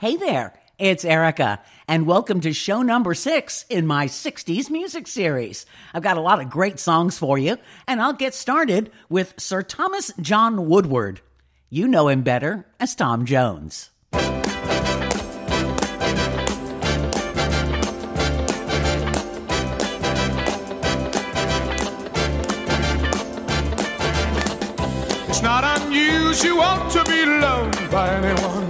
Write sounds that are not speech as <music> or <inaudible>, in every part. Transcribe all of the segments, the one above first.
Hey there, it's Erica, and welcome to show number six in my 60s music series. I've got a lot of great songs for you, and I'll get started with Sir Thomas John Woodward. You know him better as Tom Jones. It's not unusual to be loved by anyone.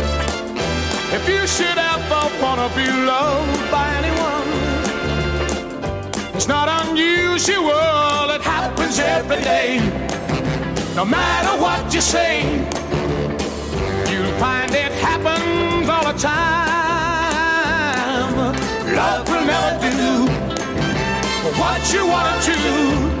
If you should ever wanna be loved by anyone, it's not unusual, it happens every day. No matter what you say, you'll find it happens all the time. Love will never do what you wanna do.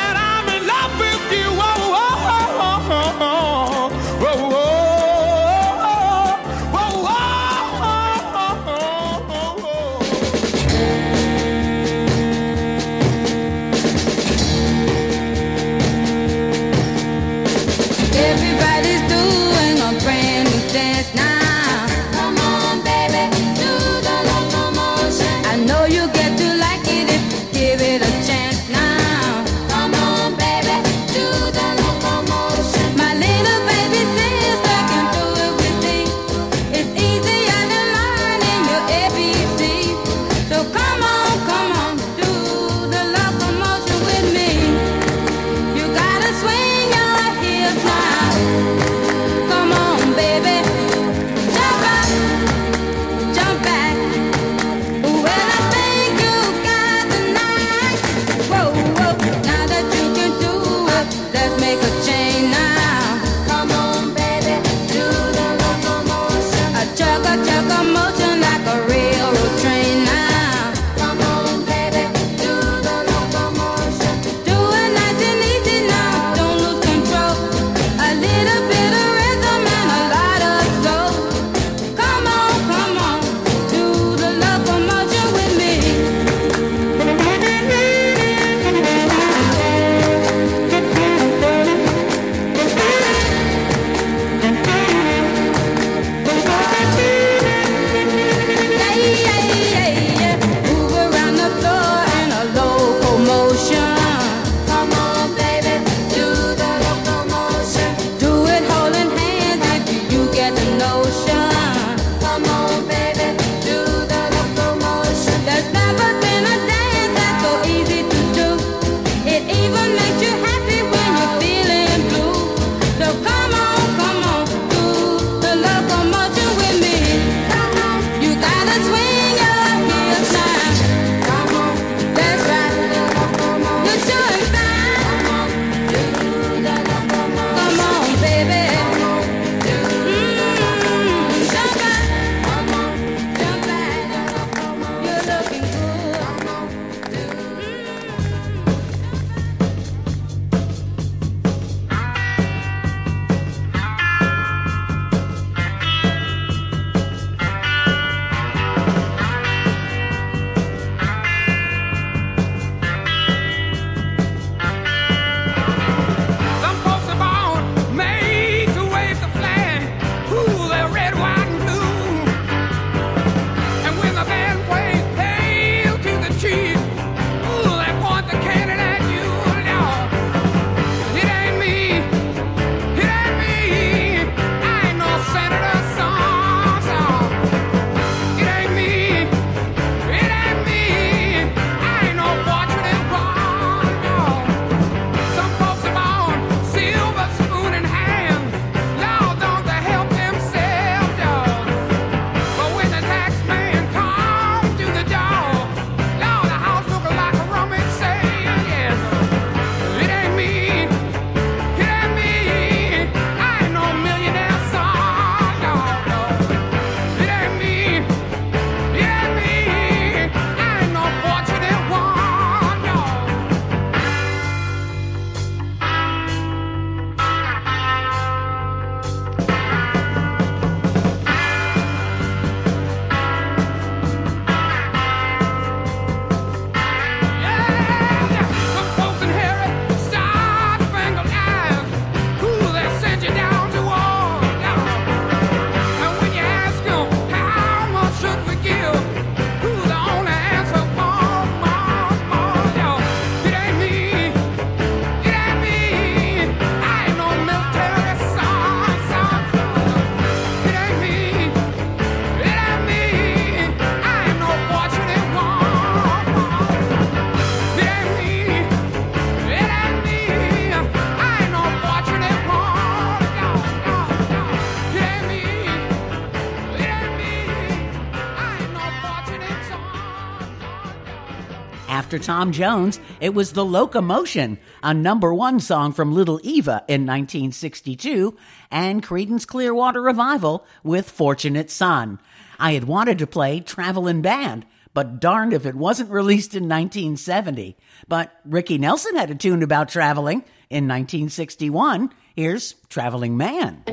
Tom Jones, it was The Locomotion, a number one song from Little Eva in 1962, and Creedence Clearwater Revival with Fortunate Son. I had wanted to play Travelin' Band, but darned if it wasn't released in 1970. But Ricky Nelson had a tune about traveling in 1961. Here's Traveling Man.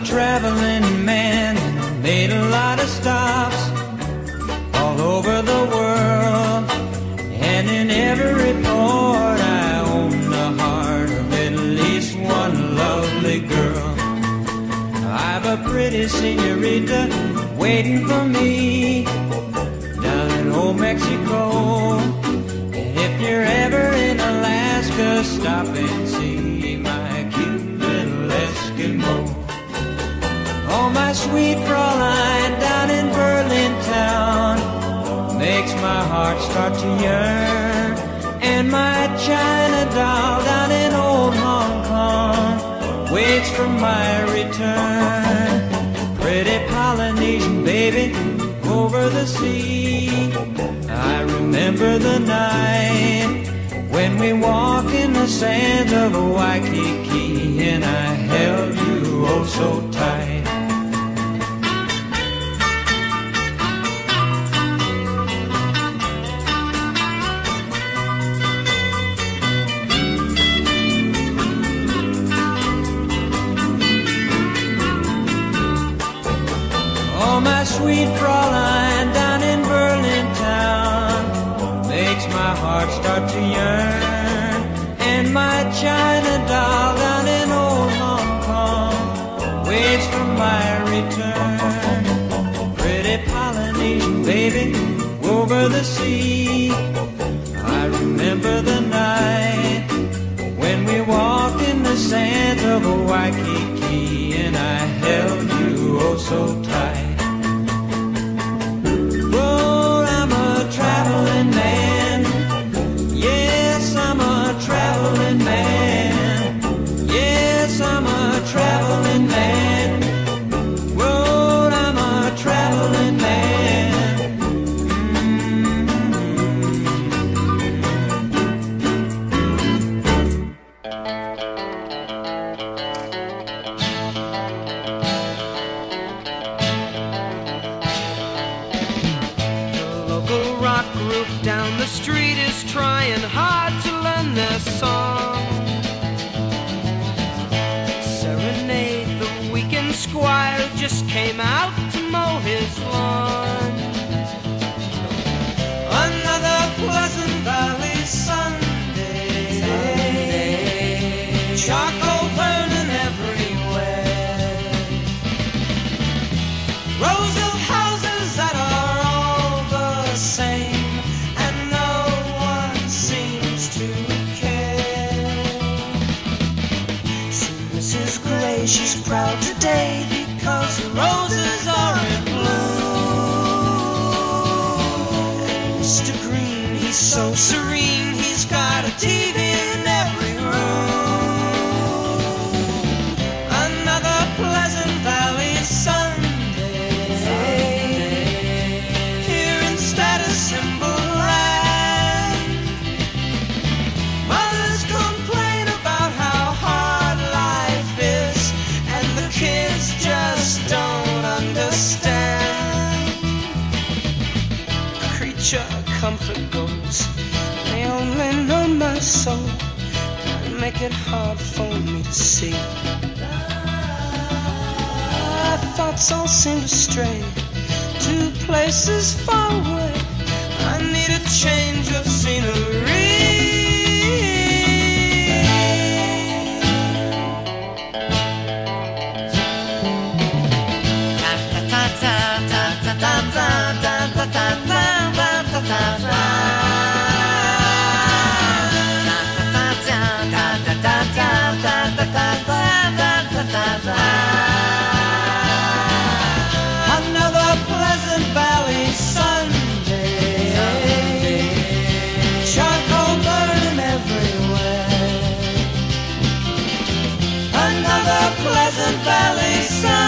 A traveling man, made a lot of stops all over the world. And in every port, I own the heart of at least one lovely girl. I've a pretty senorita waiting for me down in old Mexico. And if you're ever sweet Fraulein down in Berlin town makes my heart start to yearn. And my China doll down in old Hong Kong waits for my return. Pretty Polynesian baby over the sea. I remember the night when we walked in the sands of Waikiki and I held you oh so tight. My heart start to yearn. And my China doll down in old Hong Kong waits for my return. Pretty Polynesian baby over the sea. I remember the night when we walked in the sands of Waikiki make it hard for me to see. My thoughts all seem to stray to places far away. the Pleasant Valley sun.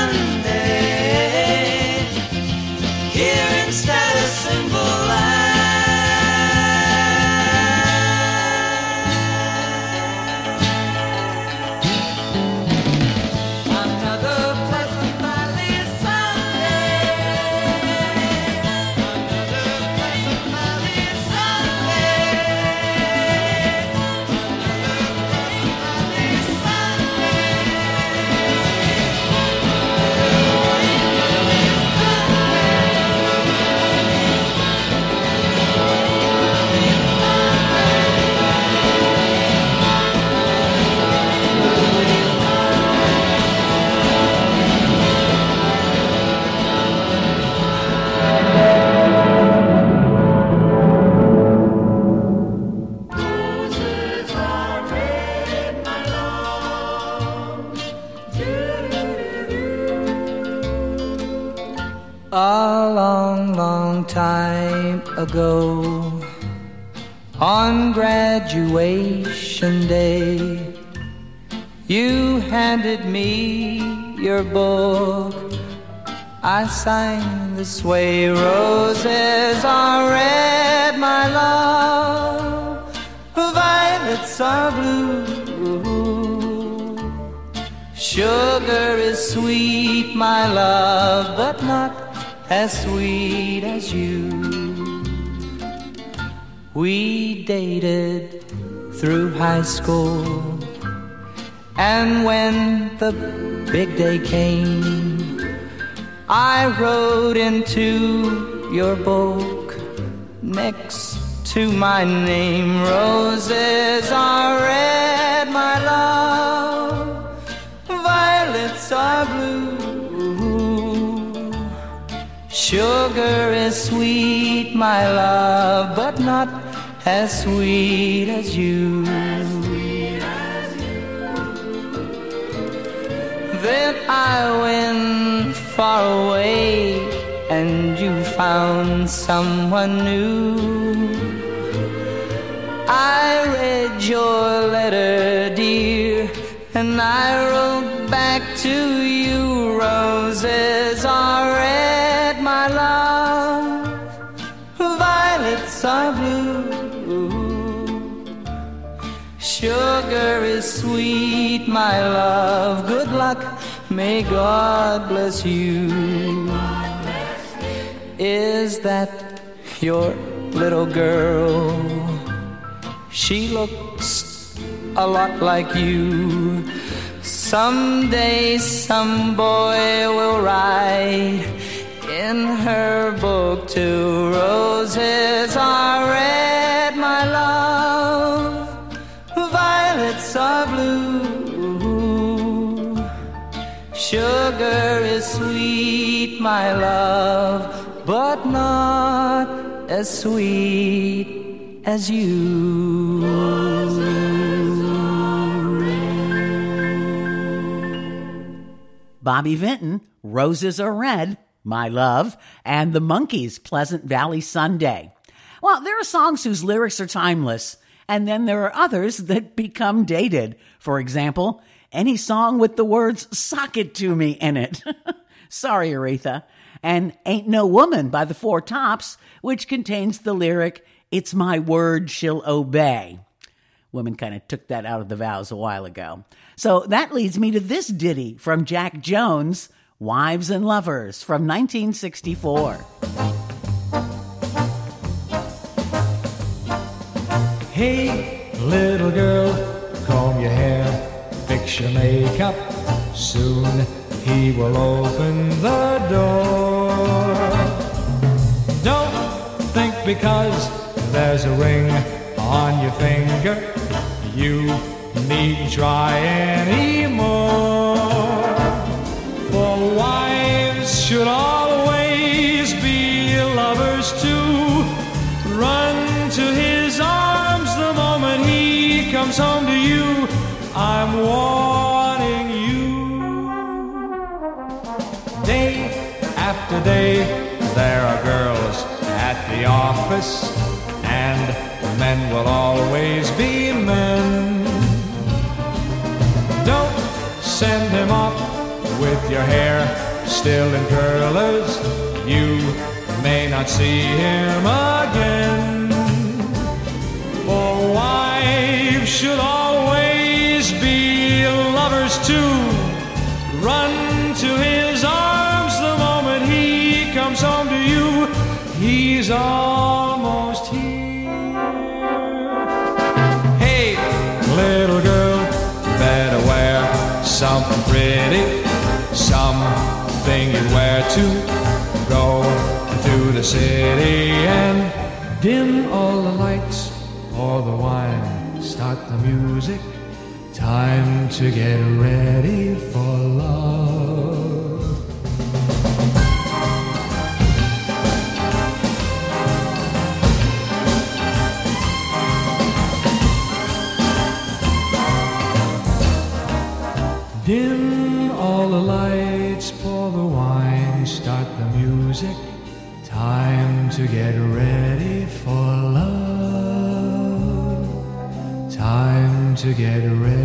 Ago, on graduation day, you handed me your book. I signed this way roses are red, my love, violets are blue. Sugar is sweet, my love, but not as sweet as you. We dated through high school, and when the big day came, I wrote into your book next to my name. Roses are red, my love, violets are blue. Sugar is sweet, my love, but not as sweet as you. Then I went far away and you found someone new. I read your letter, dear, and I wrote back to you. Blue. Sugar is sweet, my love. Good luck, may God bless you. Is that your little girl? She looks a lot like you. Someday some boy will write in her book two roses are red, my love, violets are blue. Sugar is sweet, my love, but not as sweet as you. Bobby Vinton, Roses Are Red, My Love, and the Monkees, Pleasant Valley Sunday. Well, there are songs whose lyrics are timeless, and then there are others that become dated. For example, any song with the words Sock It To Me in it. <laughs> Sorry, Aretha. And Ain't No Woman by the Four Tops, which contains the lyric, It's my word she'll obey. Women kind of took that out of the vows a while ago. So that leads me to this ditty from Jack Jones, Wives and Lovers from 1964. Hey, little girl, comb your hair, fix your makeup. Soon he will open the door. Don't think because there's a ring on your finger, you needn't try anymore. After day, there are girls at the office, and men will always be men. Don't send him off with your hair still in curlers, you may not see him again. For wives should always be lovers too. Something pretty, something you wear to go to the city and dim all the lights, pour the wine, start the music. Time to get ready for love. To get ready for love. Time to get ready.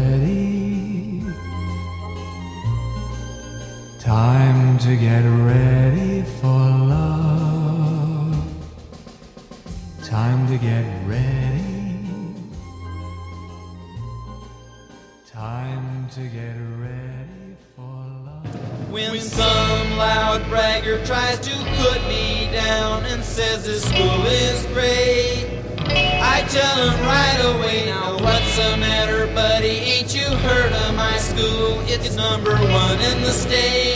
Number one in the state.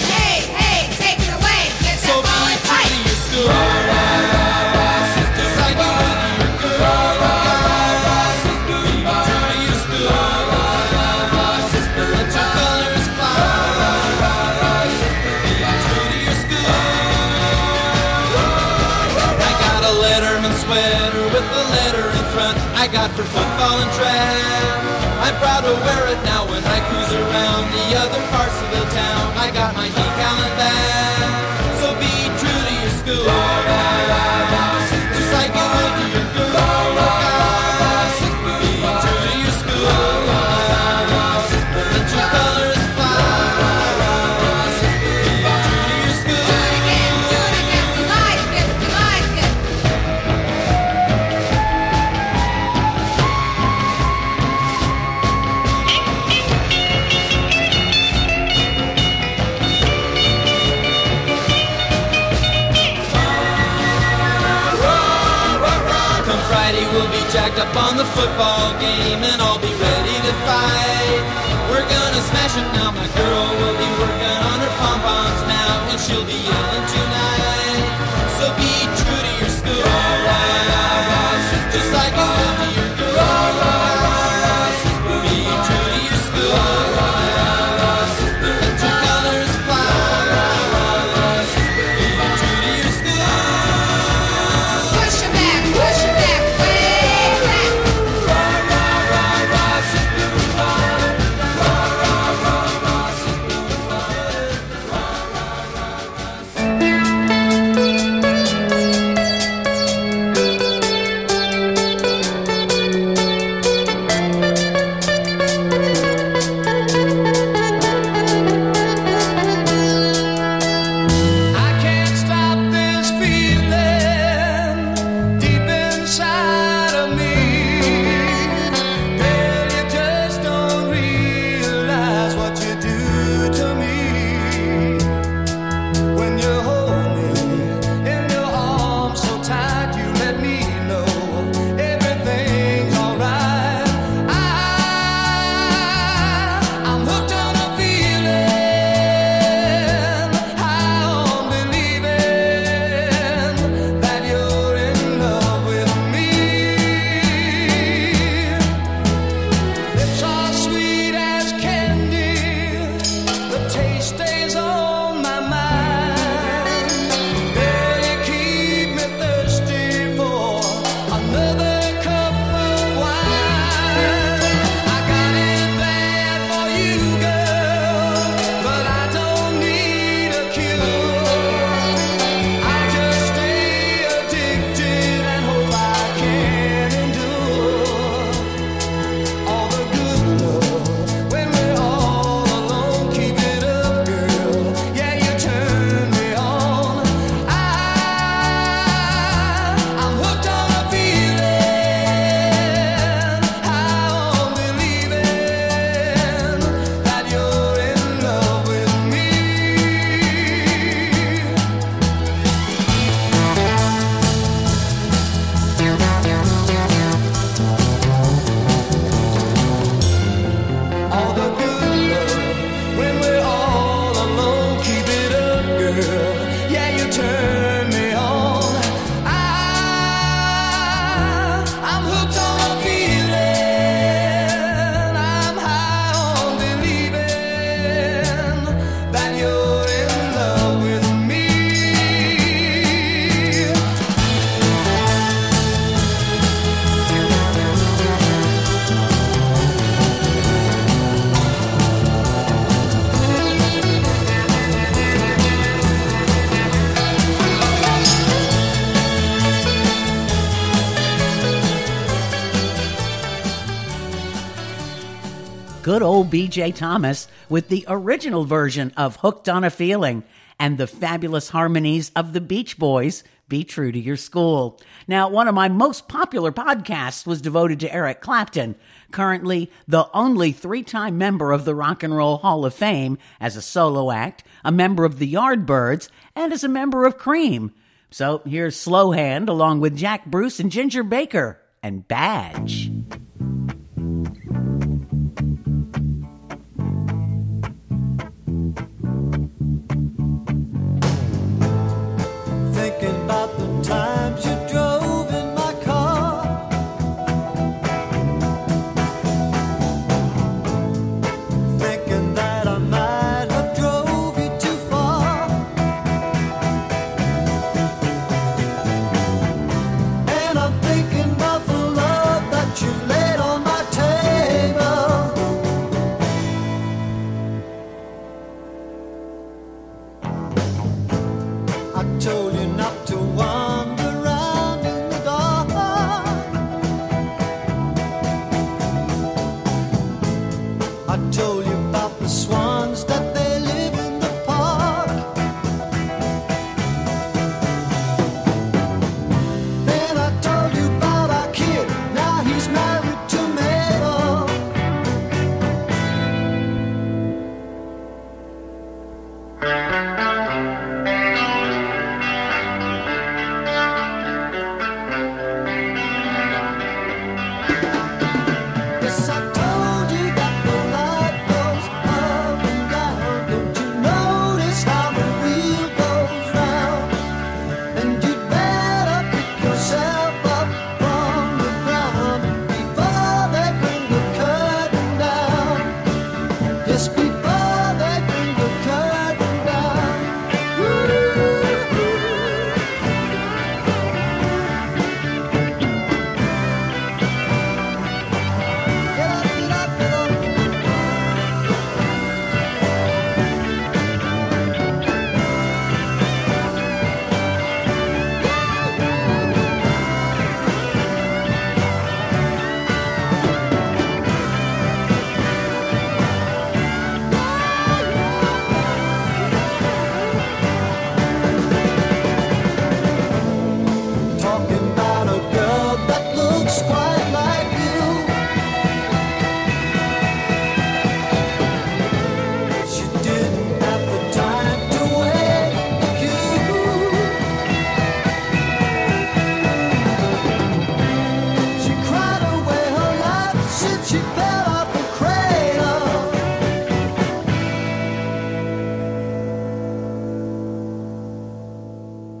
Hey, hey, take it away. Get So that ball and fight. to your school. Just like you would to your girl. Be true to your school. Let your colors fly. Be true to your school. I got a Letterman sweater with the letter in front. I got for football and track. I'm proud to wear it now when I cruise around the other parts of the town. I got my decal football game, BJ Thomas with the original version of Hooked on a Feeling and the fabulous harmonies of the Beach Boys. Be true to your school. Now, one of my most popular podcasts was devoted to Eric Clapton, currently the only three time member of the Rock and Roll Hall of Fame as a solo act, a member of the Yardbirds, and as a member of Cream. So here's Slowhand along with Jack Bruce and Ginger Baker and Badge.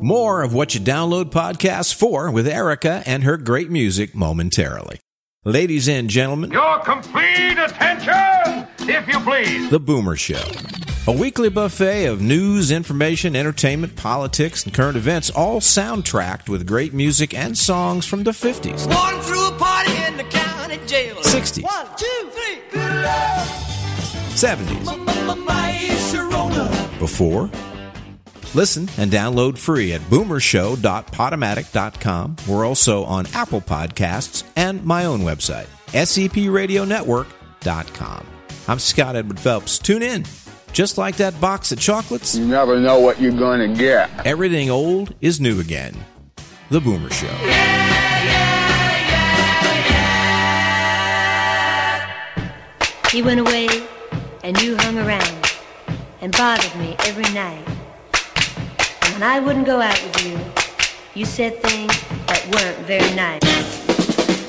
More of what you download podcasts for with Erica and her great music momentarily. Ladies and gentlemen, Your complete attention, if you please. The Boomer Show. A weekly buffet of news, information, entertainment, politics, and current events, all soundtracked with great music and songs from the 50s, Walking through a party in the county jail. 60s, One, two, three. 70s, before. Listen and download free at boomershow.podomatic.com. We're also on Apple Podcasts and my own website, sepradionetwork.com. I'm Scott Edward Phelps. Tune in. Just like that box of chocolates, You never know what you're going to get. everything old is new again. The Boomer Show. Yeah, yeah, yeah, He went away, and you hung around and bothered me every night. And I wouldn't go out with you, you said things that weren't very nice.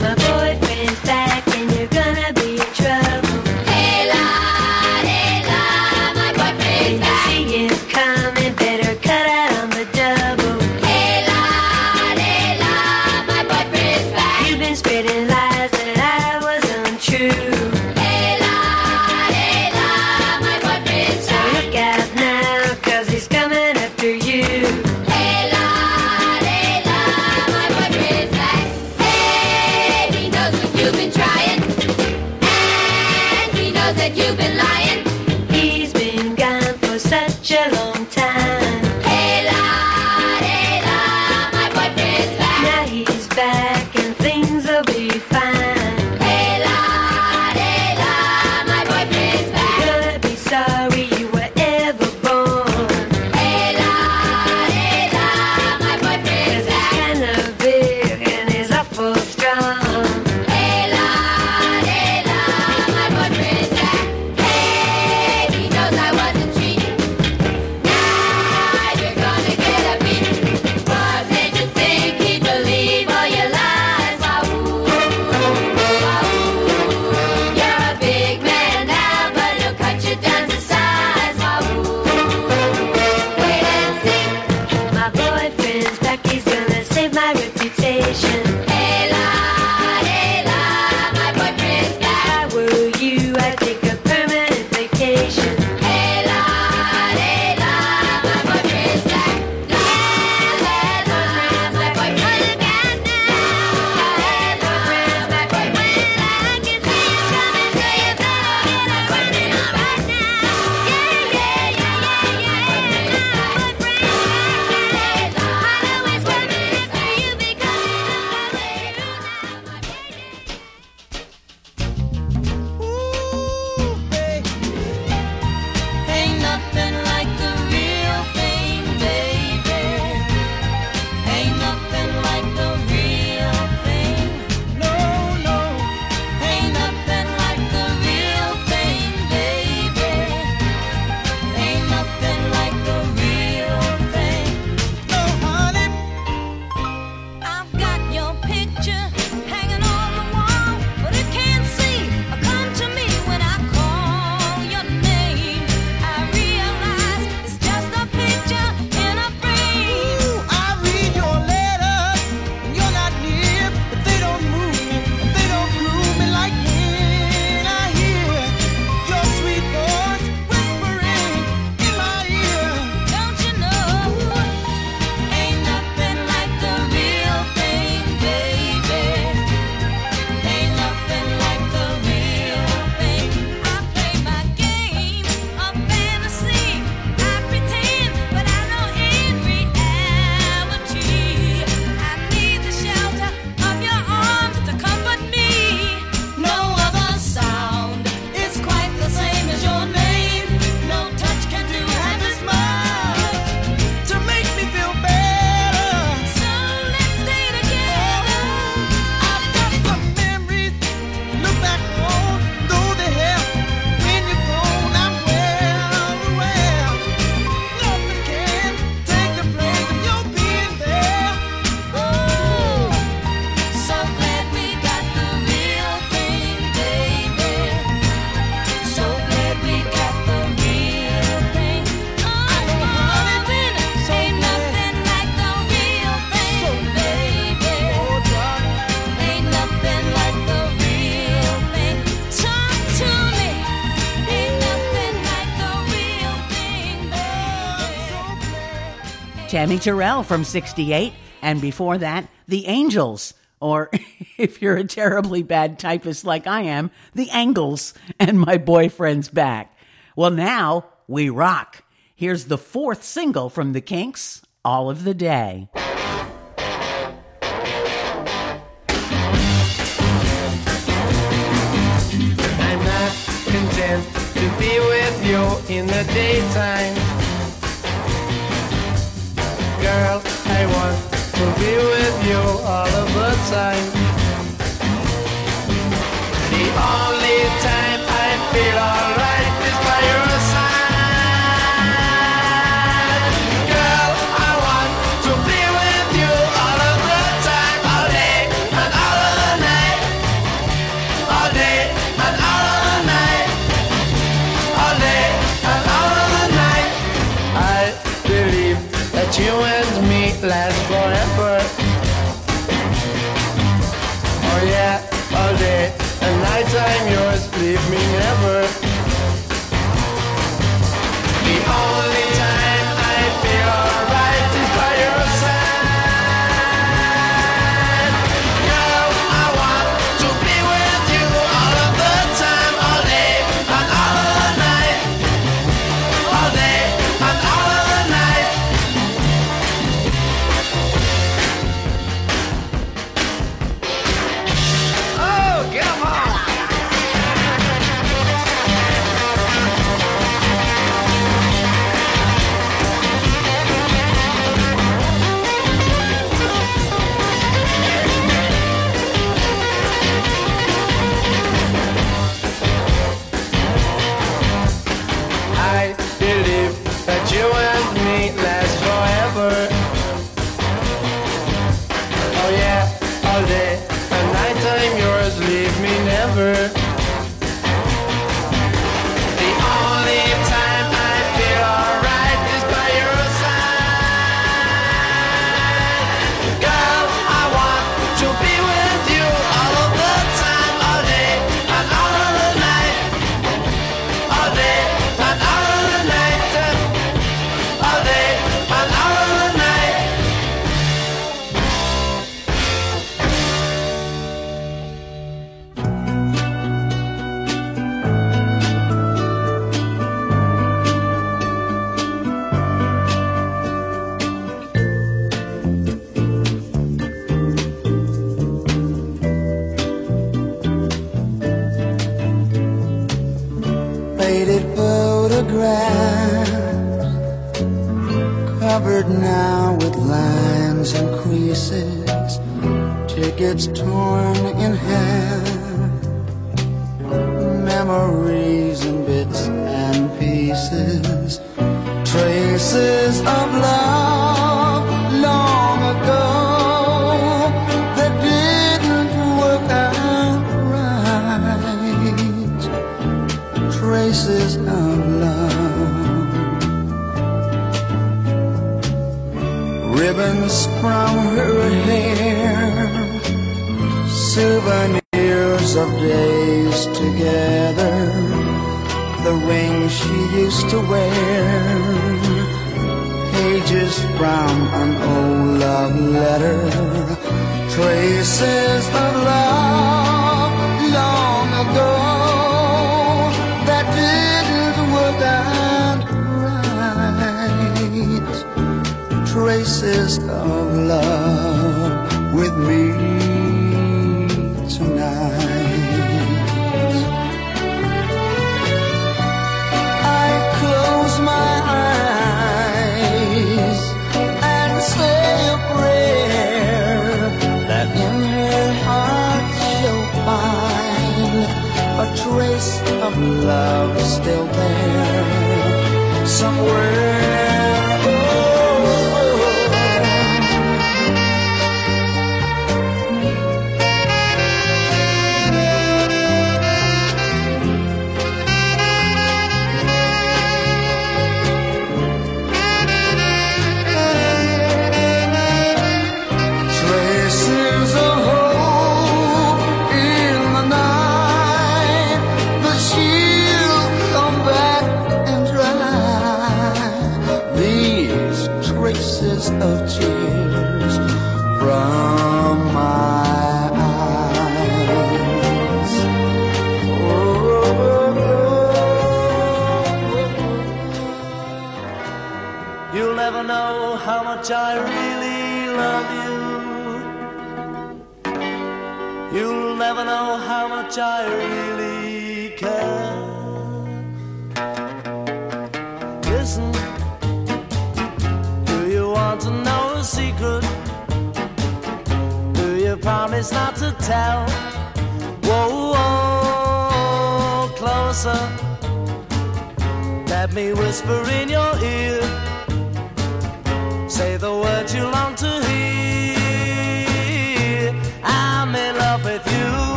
My boyfriend's back, and you're gonna be trouble. Tammy Terrell from 68, and before that, The Angels, or <laughs> if you're a terribly bad typist like I am, The Angles, and My Boyfriend's Back. Well, now we rock. Here's the fourth single from The Kinks, All of the Day. I'm not content to be with you in the daytime. Girl, I want to be with you all of the time. The only time I feel alright memories in bits and pieces traces of love long ago that didn't work out right traces of love. Ribbons from her hair, souvenirs to wear, pages from an old love letter, traces of love long ago that didn't work out right. Traces of love with me love still there somewhere.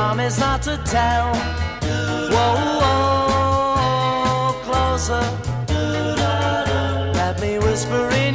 promise not to tell. Whoa, whoa, closer. Let me whisper in.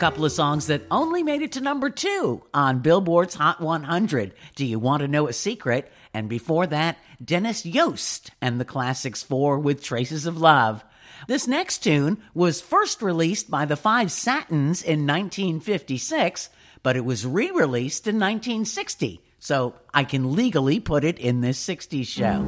couple of songs that only made it to number two on Billboard's Hot 100. Do you want to know a secret? And before that, Dennis Yost and the Classics 4 with Traces of Love. This next tune was first released by the Five Satins in 1956, but it was re released in 1960, so I can legally put it in this 60s show.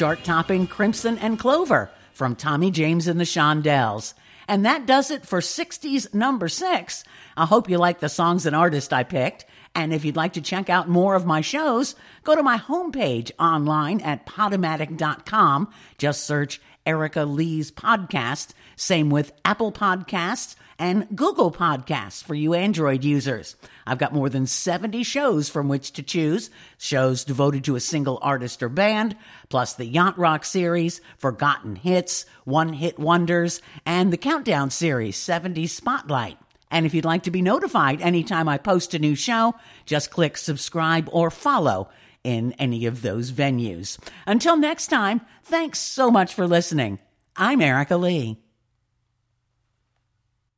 Chart topping Crimson and Clover from Tommy James and the Shondells. And that does it for 60s number six. I hope you like the songs and artists I picked. And if you'd like to check out more of my shows, go to my homepage online at podomatic.com. Just search Erica Lee's podcast. Same with Apple Podcasts and Google Podcasts for you Android users. I've got more than 70 shows from which to choose, shows devoted to a single artist or band, plus the Yacht Rock series, Forgotten Hits, One Hit Wonders, and the Countdown series, 70 Spotlight. And if you'd like to be notified anytime I post a new show, just click subscribe or follow in any of those venues. Until next time, thanks so much for listening. I'm Erica Lee.